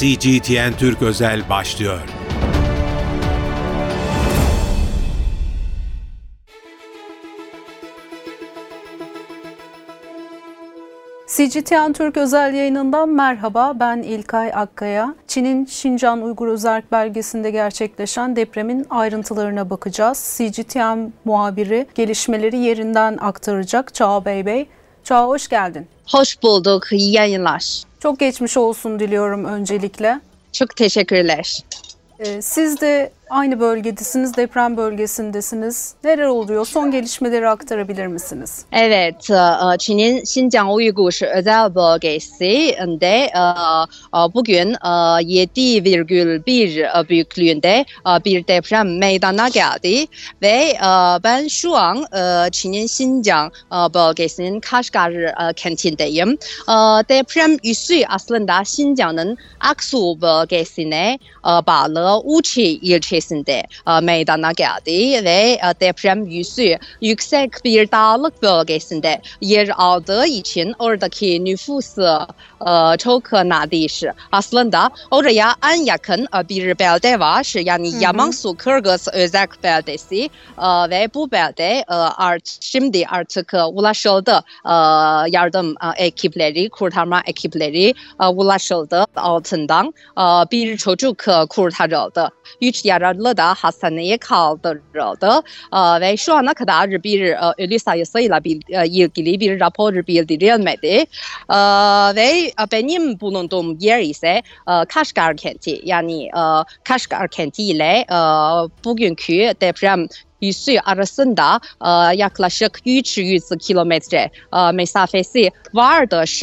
CGTN Türk Özel başlıyor. CGTN Türk özel yayınından merhaba. Ben İlkay Akkaya. Çin'in Şincan Uygur Özerk Belgesi'nde gerçekleşen depremin ayrıntılarına bakacağız. CGTN muhabiri gelişmeleri yerinden aktaracak Çağ Bey Bey. Çağ hoş geldin. Hoş bulduk. İyi yayınlar. Çok geçmiş olsun diliyorum öncelikle. Çok teşekkürler. Ee, siz de aynı bölgedesiniz, deprem bölgesindesiniz. Neler oluyor? Son gelişmeleri aktarabilir misiniz? Evet, e, Çin'in Xinjiang Uygur özel bölgesinde e, e, bugün 7,1 büyüklüğünde bir deprem meydana geldi ve ben şu an Çin'in Xinjiang bölgesinin Kaşgar kentindeyim. Deprem üssü aslında Xinjiang'ın Aksu bölgesine bağlı Uçi ilçesi bölgesinde e, meydana geldi ve e, deprem yüzü yüksek bir dağlık bölgesinde yer aldığı için oradaki nüfusu e, çok nadir. Aslında oraya en yakın bir belde var. Yani hı hı. Yamansu Kırgız Özel Beldesi ve bu belde art, şimdi artık ulaşıldı. Yardım ekipleri, kurtarma ekipleri ulaşıldı altından. Bir çocuk kurtarıldı. Üç yaralı yaralı da hastaneye kaldırıldı. Ve şu ana kadar bir ölü sayısıyla ilgili bir rapor bildirilmedi. Ve benim bulunduğum yer ise Kaşgar kenti. Yani Kaşgar kenti ile bugünkü deprem üssü arasında yaklaşık 300 kilometre mesafesi vardır.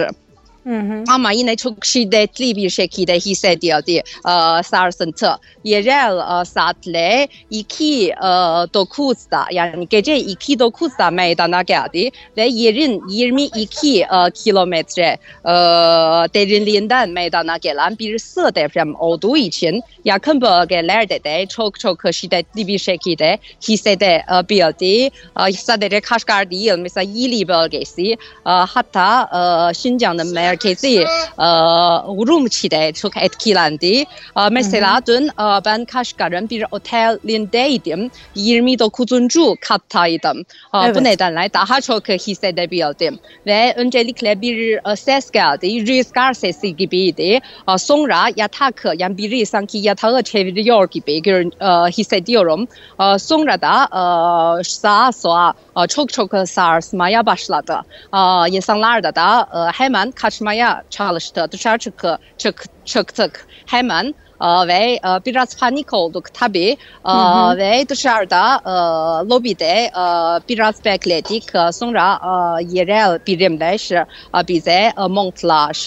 Hı hı. Ama yine çok şiddetli bir şekilde hissediyordu e, sarsıntı. Yerel e, saatle 2.9'da e, yani gece 2.9'da meydana geldi ve yerin 22 e, kilometre e, derinliğinden meydana gelen bir sığ deprem olduğu için yakın bölgelerde de çok çok şiddetli bir şekilde hissedebildi. E, sadece Kaşgar değil mesela Yili bölgesi e, hatta e, Şincan'ın merkezi e, Urumçi'de çok etkilendi. E, mesela dün e, ben Kaşgar'ın bir otelindeydim. 29. kattaydım. E, evet. Bu nedenle daha çok hissedebildim. Ve öncelikle bir e, ses geldi. Rüzgar sesi gibiydi. E, sonra yatak yani biri sanki yatağı çeviriyor gibi e, hissediyorum. E, sonra da e, sağa sola e, çok çok sarsmaya başladı. E, insanlar da da e, hemen kaç kaçmaya çalıştı. Dışarı çık, çık, çıktık hemen ve biraz panik olduk tabii hı hı. ve dışarıda lobide biraz bekledik. Sonra yerel birimler bize montlar,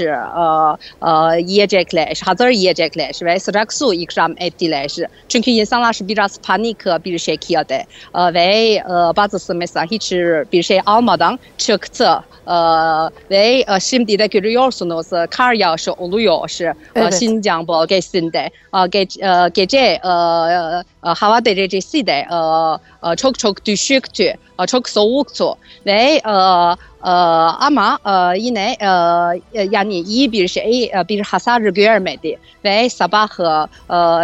yiyecekler, hazır yiyecekler ve sıcak su ikram ettiler. Çünkü insanlar biraz panik bir şekilde ve bazısı mesela hiç bir şey almadan çıktı. ve şimdi de görüyorsunuz kar yağışı oluyor evet. Şincan bölgesinde gece, gece hava derecesi de çok çok düşüktü, çok soğuktu ve ama yine yani iyi bir şey bir hasar görmedi ve sabah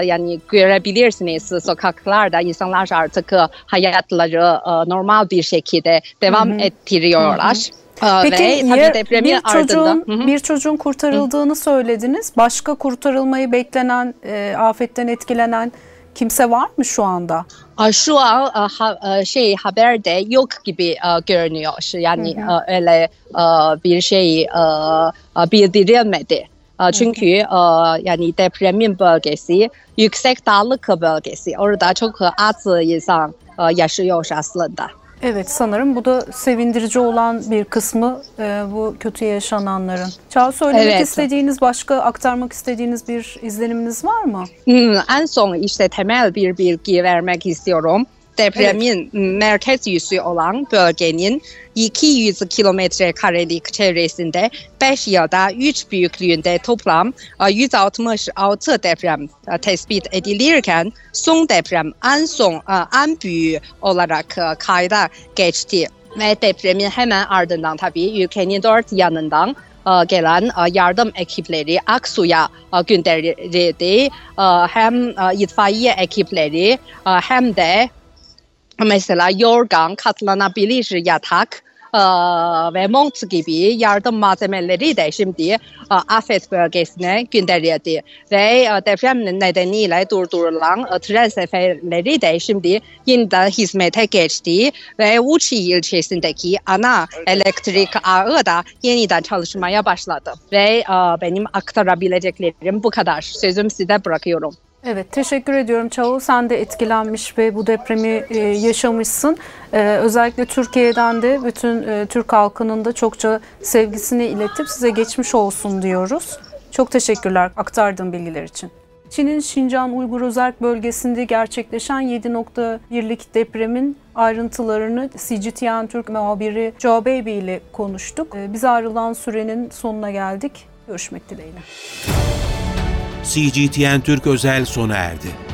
yani görebilirsiniz sokaklarda insanlar artık hayatları normal bir şekilde devam ettiriyorlar. Hı Peki ve tabii bir çocuğun ardından. bir çocuğun kurtarıldığını Hı. söylediniz. Başka kurtarılmayı beklenen, e, afetten etkilenen kimse var mı şu anda? Şu an şey haberde yok gibi görünüyor. Yani hı hı. öyle bir şey bildirilmedi. Çünkü yani depremin bölgesi yüksek dağlık bölgesi. Orada çok az insan yaşıyor aslında. Evet sanırım bu da sevindirici olan bir kısmı e, bu kötü yaşananların. Çağ söylemek evet. istediğiniz başka aktarmak istediğiniz bir izleniminiz var mı? Hmm, en son işte temel bir bilgi vermek istiyorum depremin merkez yüzü olan bölgenin 200 kilometre karelik çevresinde 5 yılda 3 büyüklüğünde toplam 166 e, deprem e, tespit edilirken son deprem en son e, en büyük olarak kayda geçti. Ve depremin hemen ardından tabii ülkenin dört yanından gelen yardım ekipleri Aksu'ya gönderildi. Hem itfaiye ekipleri hem de mesela yorgan, katlanabilir yatak e, ve mont gibi yardım malzemeleri de şimdi e, afet bölgesine gönderildi. Ve e, deprem nedeniyle durdurulan e, tren seferleri de şimdi yeniden hizmete geçti ve Uçi ilçesindeki ana elektrik ağı da yeniden çalışmaya başladı. Ve e, benim aktarabileceklerim bu kadar. Sözüm size bırakıyorum. Evet teşekkür ediyorum Çağıl. Sen de etkilenmiş ve bu depremi e, yaşamışsın. E, özellikle Türkiye'den de bütün e, Türk halkının da çokça sevgisini iletip size geçmiş olsun diyoruz. Çok teşekkürler aktardığın bilgiler için. Çin'in Şincan Uygur Özerk bölgesinde gerçekleşen 7.1'lik depremin ayrıntılarını CGTN Türk muhabiri Joe Baby ile konuştuk. E, Bize ayrılan sürenin sonuna geldik. Görüşmek dileğiyle. CGTN Türk özel sona erdi.